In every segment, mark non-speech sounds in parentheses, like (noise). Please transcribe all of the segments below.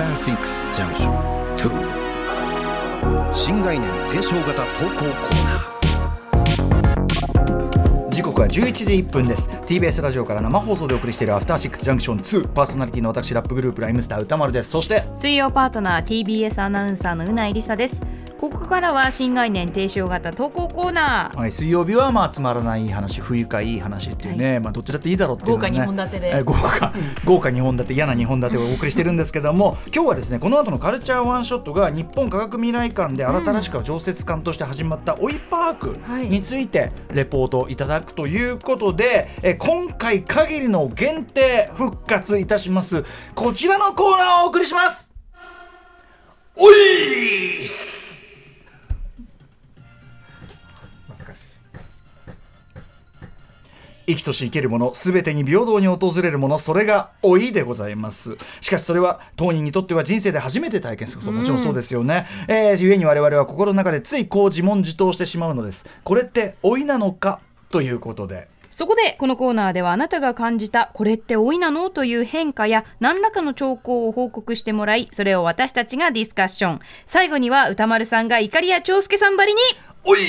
ターシックスジャンクション2新概念提唱型投稿コーナー。時刻は11時1分です。TBS ラジオから生放送でお送りしているアフターシックスジャンクション2パーソナリティの私ラップグループライムスター歌丸です。そして水曜パートナー TBS アナウンサーのうないりさですここからは新概念提唱型投稿コーナー。はい、水曜日はまあつまらない話不愉快いい話っていうね、まあどっちだっていいだろうっていうね豪華二本立てで。えー豪華豪華2本立て嫌な2本立てをお送りしてるんですけども今日はですねこの後のカルチャーワンショットが日本科学未来館で新しく常設館として始まったオイパークについてレポートいただくということで、えー今回限りの限定復活いたします。こちらのコーナーをお送りします。おい生きとし生けるもの全てに平等に訪れるものそれが老いでございます。しかしそれは当人にとっては人生で初めて体験すること。もちろんそうですよね、えー、故に我々は心の中でついこう自問自答してしまうのです。これって老いなのかということで。そこでこのコーナーではあなたが感じたこれって老いなのという変化や何らかの兆候を報告してもらいそれを私たちがディスカッション。最後には歌丸さんが怒りや長介さんばりにおい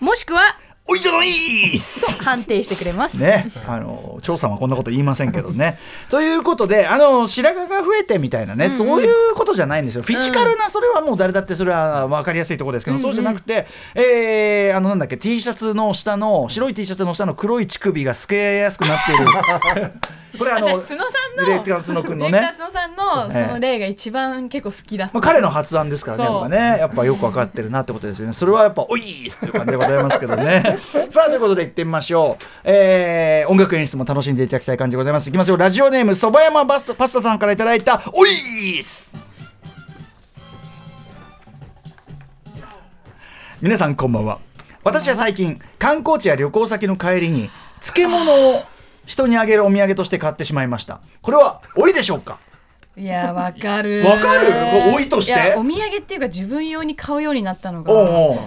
もしくはおいじゃないーす。(laughs) 判定してくれます、ね、あの張さんはこんなこと言いませんけどね。(laughs) ということであの白髪が増えてみたいなね、そういうことじゃないんですよ。フィジカルなそれはもう誰だってそれは分かりやすいところですけど、そうじゃなくて、えーあのなんだっけ T シャツの下の白い T シャツの下の黒い乳首が透けやすくなっているこれあの私角さんのディレクターの角君のね角さんのその例が一番結構好きだった、まあ、彼の発案ですからね、やっぱね、やっぱよく分かってるなってことですよね。それはやっぱ、おいーすっていう感じでございますけどね。(laughs) さあ、ということで行ってみましょう。えー、音楽演出も楽しんでいただきたい感じでございます。いきますよ。ラジオネーム、そば山バスタパスタさんからいただいた、おいーす皆さんこんばんは。私は最近、観光地や旅行先の帰りに、漬物を人にあげるお土産として買ってしまいました。これは、おいでしょうか？いやわかるわかる？老いっすで？お土産っていうか自分用に買うようになったのが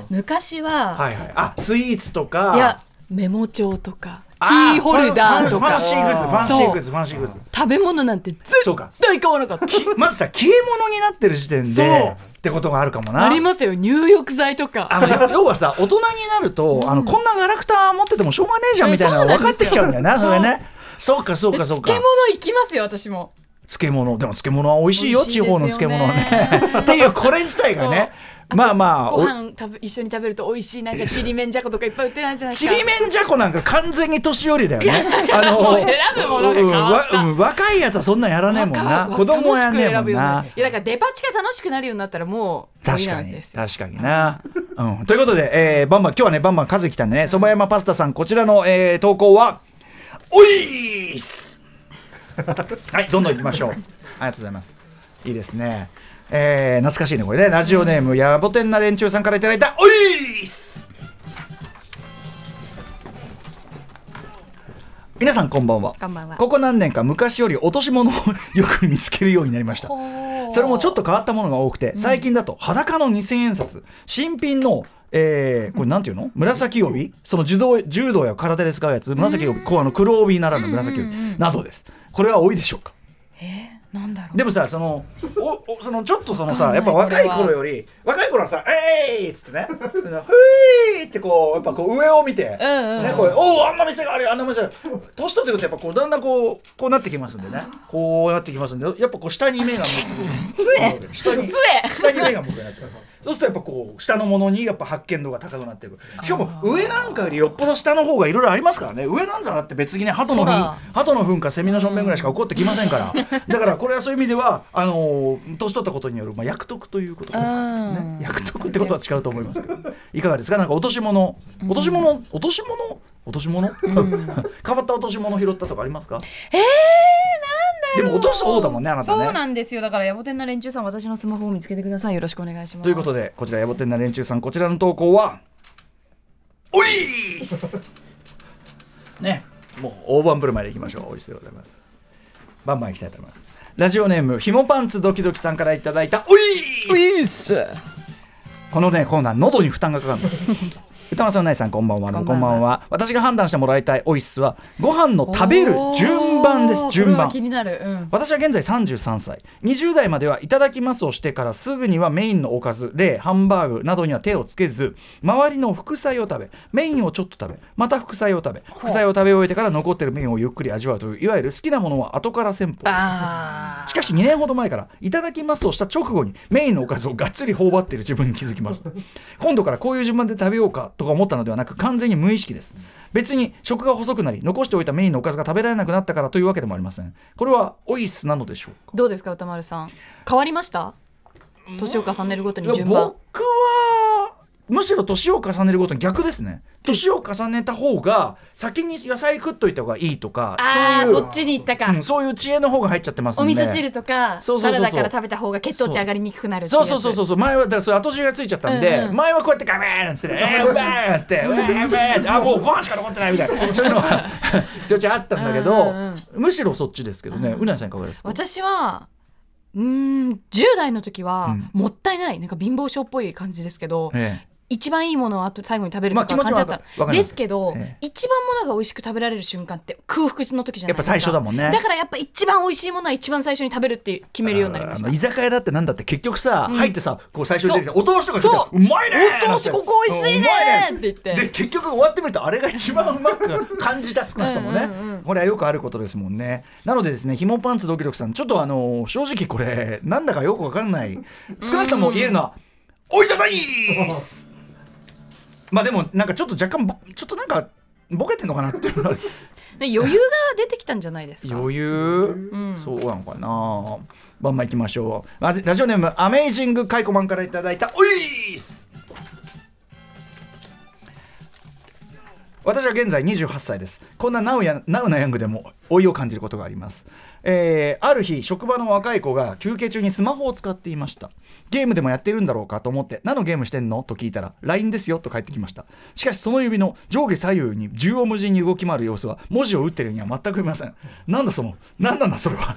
昔は、はいはい。あ、スイーツとか。いやメモ帳とかキーホルダーとかファンファかンシーグッズ、ファンシーグッズ、ファンシーグッズ。食べ物なんて絶。対買わなかった。まずさ、消え物になってる時点で、ってことがあるかもな。ありますよ。入浴剤とか。あの要要はさ大人になると、あのこんなガラクタ持っててもしょうがねえじゃんみたいなの分かってきちゃうんだよなそれね。そうかそうかそうか。漬物行きますよ私も。漬物でも漬物は美味しいよ地方の漬物はね。(laughs) っていうこれ自体がねまあまあごお飯食べ一緒に食べると美味しいなんかちりめんじゃことかいっぱい売ってないじゃないですか。ちりめんじゃこなんか完全に年寄りだよね。あもう選ぶものがうんわうん若いやつはそんなんやらねえもんな。子供はやんねえもんな。いやだからデパ地下楽しくなるようになったらもう確かに確かにな、うん、ということで、えー、バンバン今日はねバンバン数来たんでね。そば山パスタさんこちらの、えー、投稿はおいーす。はいどんどん行きましょう。ありがとうございます。いいですねえー、懐かしいねこれね。ラジオネーム、やぼてんな連中さんからいただいたおいーす！皆さんこんばんは。こんばんは。ここ何年か昔より落とし物をよく見つけるようになりました。それもちょっと変わったものが多くて最近だと裸の2000円札新品のえー、これなんていうの？紫帯？その柔道柔道や空手で使うやつ紫帯こうあの黒帯ならぬ紫帯などです。これは多いでしょうか？なんだろう。でもさそのおおそのちょっとそのさやっぱ若い頃より若い頃はさ「えい!」っつってね「(laughs) ふい!」ってこうやっぱこう上を見て、ね、こうおおあんな店があるよあんな店がある年取ってくるとやっぱこうだんだんこうこうなってきますんでね。こうなってきますんでやっぱこう下に目が向く。下に杖。下に目が向くようになってそうするとやっぱこう下のものにやっぱ発見度が高くなっていくしかも上なんかよりよっぽど下の方がいろいろありますからね。上なんざだって別にね鳩の鳩の糞かセミのしょんべんぐらいしか起こってきませんから。(laughs) だからこれはそういう意味ではあのー年取ったことによる、まあ、役得ということ、ね、役得ってことは違うと思いますけど。いかがですか？なんか落とし物。落とし物落とし物？落とし物、(laughs) 変わった落とし物拾ったとかありますか？えー、なんだでも落とす方だもんねあなたね。そうなんですよ。だから野暮天な連中さん私のスマホを見つけてください。よろしくお願いします。ということでこちら野暮天な連中さんこちらの投稿は？おいね。もう大盤振る舞いでいきましょう。おいしでございます。バンバンいきたいと思いますラジオネームひもパンツドキドキさんからいただいたおいっす。このねコーナー喉に負担がかかるの。(laughs) 歌丸さん、うないさん、こんばんは。こんばんは。こんばんは。私が判断してもらいたいオイスは、ご飯の食べる順番です順番。気。になる、うん、私は現在33歳。20代まではいただきますをしてからすぐにはメインのおかず例ハンバーグなどには手をつけず周りの副菜を食べメインをちょっと食べまた副菜を食べ副菜を食べ終えてから残ってるメインをゆっくり味わうといういわゆる好きなものは後から戦法ですあしかし2年ほど前からいただきますをした直後にメインのおかずをがっつり頬張っている自分に気づきました。(laughs) 今度からこういう順番で食べようかとか思ったのではなく完全に無意識です。別に食が細くなり残しておいたメインのおかずが食べられなくなったからというわけでもありません。これはオイスなのでしょうか？どうですか歌丸さん。変わりました？年を重ねるごとに順番。僕はむしろ年を重ねるごとに逆ですね。年を重ねた方が先に野菜食っといた方がいいとかああそういうそっちに行ったか、うんそういう知恵の方が入っちゃってますんでお味噌汁とかサラダから食べた方が血糖値上がりにくくなるそうそうそうそうそう。前はだからそれ後汁がついちゃったんで、うんうん。前はこうやってガメーンっつって (laughs) ね「えー、うめー」っつって「うめーうめー」ってあもうご飯しか残ってないみたいな。(laughs) そういうのがちょいちょいあったんだけど、うんうんむしろそっちですけどね、うなぎさんいかがですか？私はうーん10代の時は、もったいないなんか貧乏症っぽい感じですけど、ええ一番いいものをあと最後に食べるとか感じだった、です。すけど、ええ。一番ものが美味しく食べられる瞬間って空腹の時じゃないですか。やっぱ最初だもんね。だからやっぱ一番美味しいものは一番最初に食べるって決めるようになりました。居酒屋だってなんだって結局さ、うん。入ってさこう最初に出てお通しとかそう。うまいねお通しここ美味しいねって言って。で結局終わってみるとあれが一番うまく感じた少なくともね。これはよくあることですもんね。なのでですねひもパンツドキドキさんちょっとあの正直これなんだかよくわかんない。少なくとも言えるのは「おいじゃないっす!」まあでもなんかちょっと若干ぼちょっとなんかボケてんのかなっていう (laughs) 余裕が出てきたんじゃないですか？余裕、ん。そうなのかな？バンバンいきましょう。まずラジオネームアメイジングカイコマンからいただいたおいーす！私は現在28歳ですこんなナウやナウなヤングでも老いを感じることがあります、えーある日職場の若い子が休憩中にスマホを使っていました。ゲームでもやってるんだろうかと思って何のゲームしてんの？と聞いたら LINE ですよと返ってきました。しかしその指の上下左右に縦横無尽に動き回る様子は文字を打ってるには全く見ません。なんだその何なんだそれは。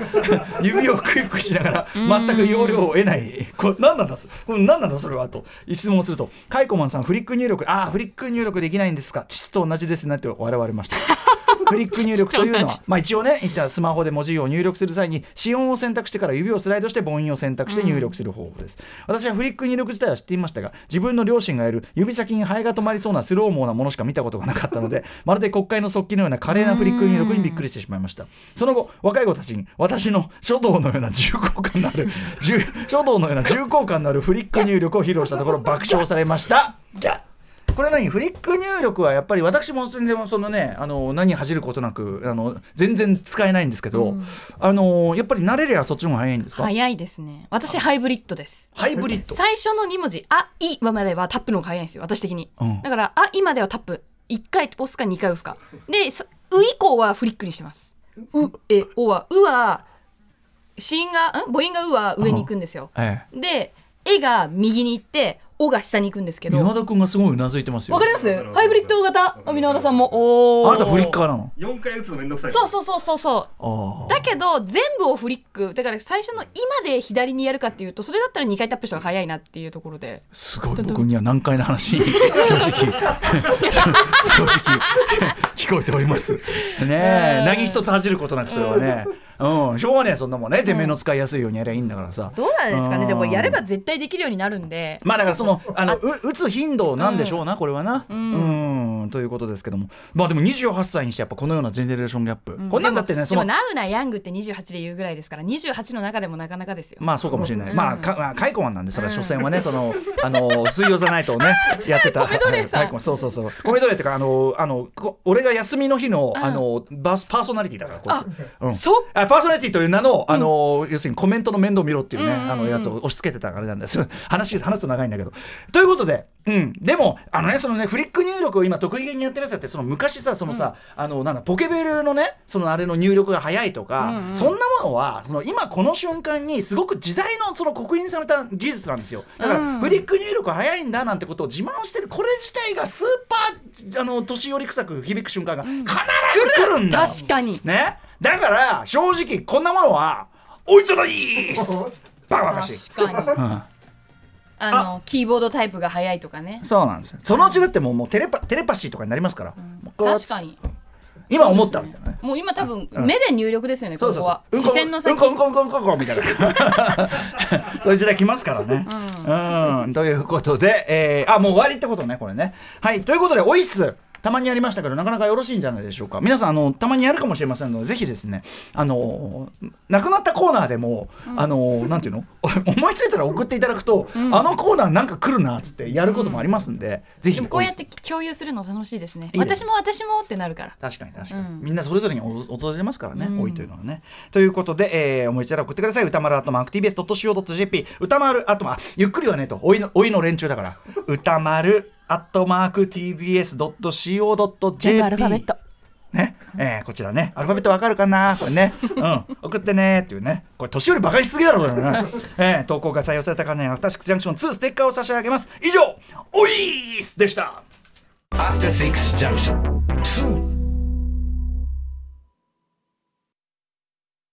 (laughs) 指をクイックしながら全く容量を得ない。これ何なんだそこれ何なんだそれは？と質問するとカイコマンさんフリック入力ああフリック入力できないんですか？父と同じですねって笑われました。(laughs) フリック入力というのは、まあ、一応ね一旦スマホで文字を入力する際に子音を選択してから指をスライドして母音を選択して入力する方法です、私はフリック入力自体は知っていましたが自分の両親がやる指先にハエが止まりそうなスローモーなものしか見たことがなかったので (laughs) まるで国会の速記のような華麗なフリック入力にびっくりしてしまいました。その後若い子たちに私の書道のような重厚感のある (laughs) 重書道のような重厚感のあるフリック入力を披露したところ爆笑されました。じゃあこれ何？フリック入力はやっぱり私も全然そのねあの何恥じることなくあの全然使えないんですけど、あのやっぱり慣れりゃそっちの方が早いんですか、早いですね。私ハイブリッドです。ハイブリッド？最初の2文字「あ」「い」まではタップの方が早いんですよ私的に、うん。だから「あ」「い」まではタップ。1回押すか2回押すか。でさ「う」以降はフリックにしてます「う」「え」「お」は「う」は子音がん？母音が「う」は上に行くんですよ。え。で「え」が右に行って「お」が下に行くんですけえど。宮田君がすごいうなずいてますよ。わかります？ハイブリッド型？あ箕輪田さんも。おー。あなたフリッカーなの？4回打つのめんどくさい。そうそうそうそうそう。ああだけど全部をフリック。だから最初の「今」で左にやるかっていうとそれだったら2回タップした方が早いなっていうところで。すごい。僕には難解な話？(laughs) に正直。正直。聞こえております。ねえ。何一つ恥じることなくそれはねうんしょうがねえそんなもんね。てめえの使いやすいようにやりゃいいんだからさ。どうなんですかね。でもやればうん絶対できるようになるんで。まあだからそのあのう打つ頻度なんでしょうな、これはな。うん。ということですけども。まあでも28歳にしてやっぱこのようなジェネレーションギャップ、こんなんだってねそのでもナウなヤングって28で言うぐらいですから28の中でもなかなかですよ。まあそうかもしれない、まあかまあカイコマンなんでそれは所詮はね、そのあの水曜ザナイトをね (laughs) やってた。米奴隷さん。そうそうそう。米奴隷っていうかあのあのこ俺が休みの日の、あのバスパーソナリティだからこいつ。うん。そあパーソナリティという名の、あの要するにコメントの面倒見ろっていうね、あのやつを押し付けてたからなんです。よ話話すと長いんだけど。ということで、うん、でもあのねそのねフリック入力を今得意げにやってるやつだってその昔さそのさ、あのなんだポケベルのねそのあれの入力が早いとか、そんなものはその今この瞬間にすごく時代のその刻印された技術なんですよ。だから、うん。フリック入力早いんだなんてことを自慢してる。これ自体がスーパーあの年寄り臭く響く瞬間が必ず来るんだ。よ、確かに。ね？だから正直こんなものは追いつないっす。(laughs) バカバカしい、確かに。うん、あのキーボードタイプが早いとかね。そうなんですよ。そのうちだってもうもうテレパテレパシーとかになりますから、もうこう確かに。今思ったみたいなね。もう今多分うん。目で入力ですよね、そうそうここは。そう。視線の先。うんこうんこうんこうんこうんこみたいなそういう時代来ますからね。うん、ということで、えーあもう終わりってことねこれね。はいということでオイスたまにやりましたけどなかなかよろしいんじゃないでしょうか。皆さんあのたまにやるかもしれませんのでぜひですねあのなくなったコーナーでも、あのなんていうの？(laughs) 思いついたら送っていただくと、あのコーナーなんか来るなっつってやることもありますんで、ぜひでもこうやって共有するの楽しいですね。私も私もってなるから。確かに確かに、うん。みんなそれぞれにお訪れますからね、うん。多いというのはね。ということで、えー、思いついたら送ってください。歌丸アットマーク TBS.CO.JP 歌丸アットマークゆっくりはねと。おいのおいの連中だから。歌丸アットマーク TBS.CO.JP 全部アルファベット。ね、えーこちらね、アルファベットわかるかな？これね、うん、送ってねっていうね、これ年寄りバカにしすぎだろ、これね。えー投稿が採用された方には、アフターシックスジャンクション2ステッカーを差し上げます。以上、おいーすでした。After Six Junction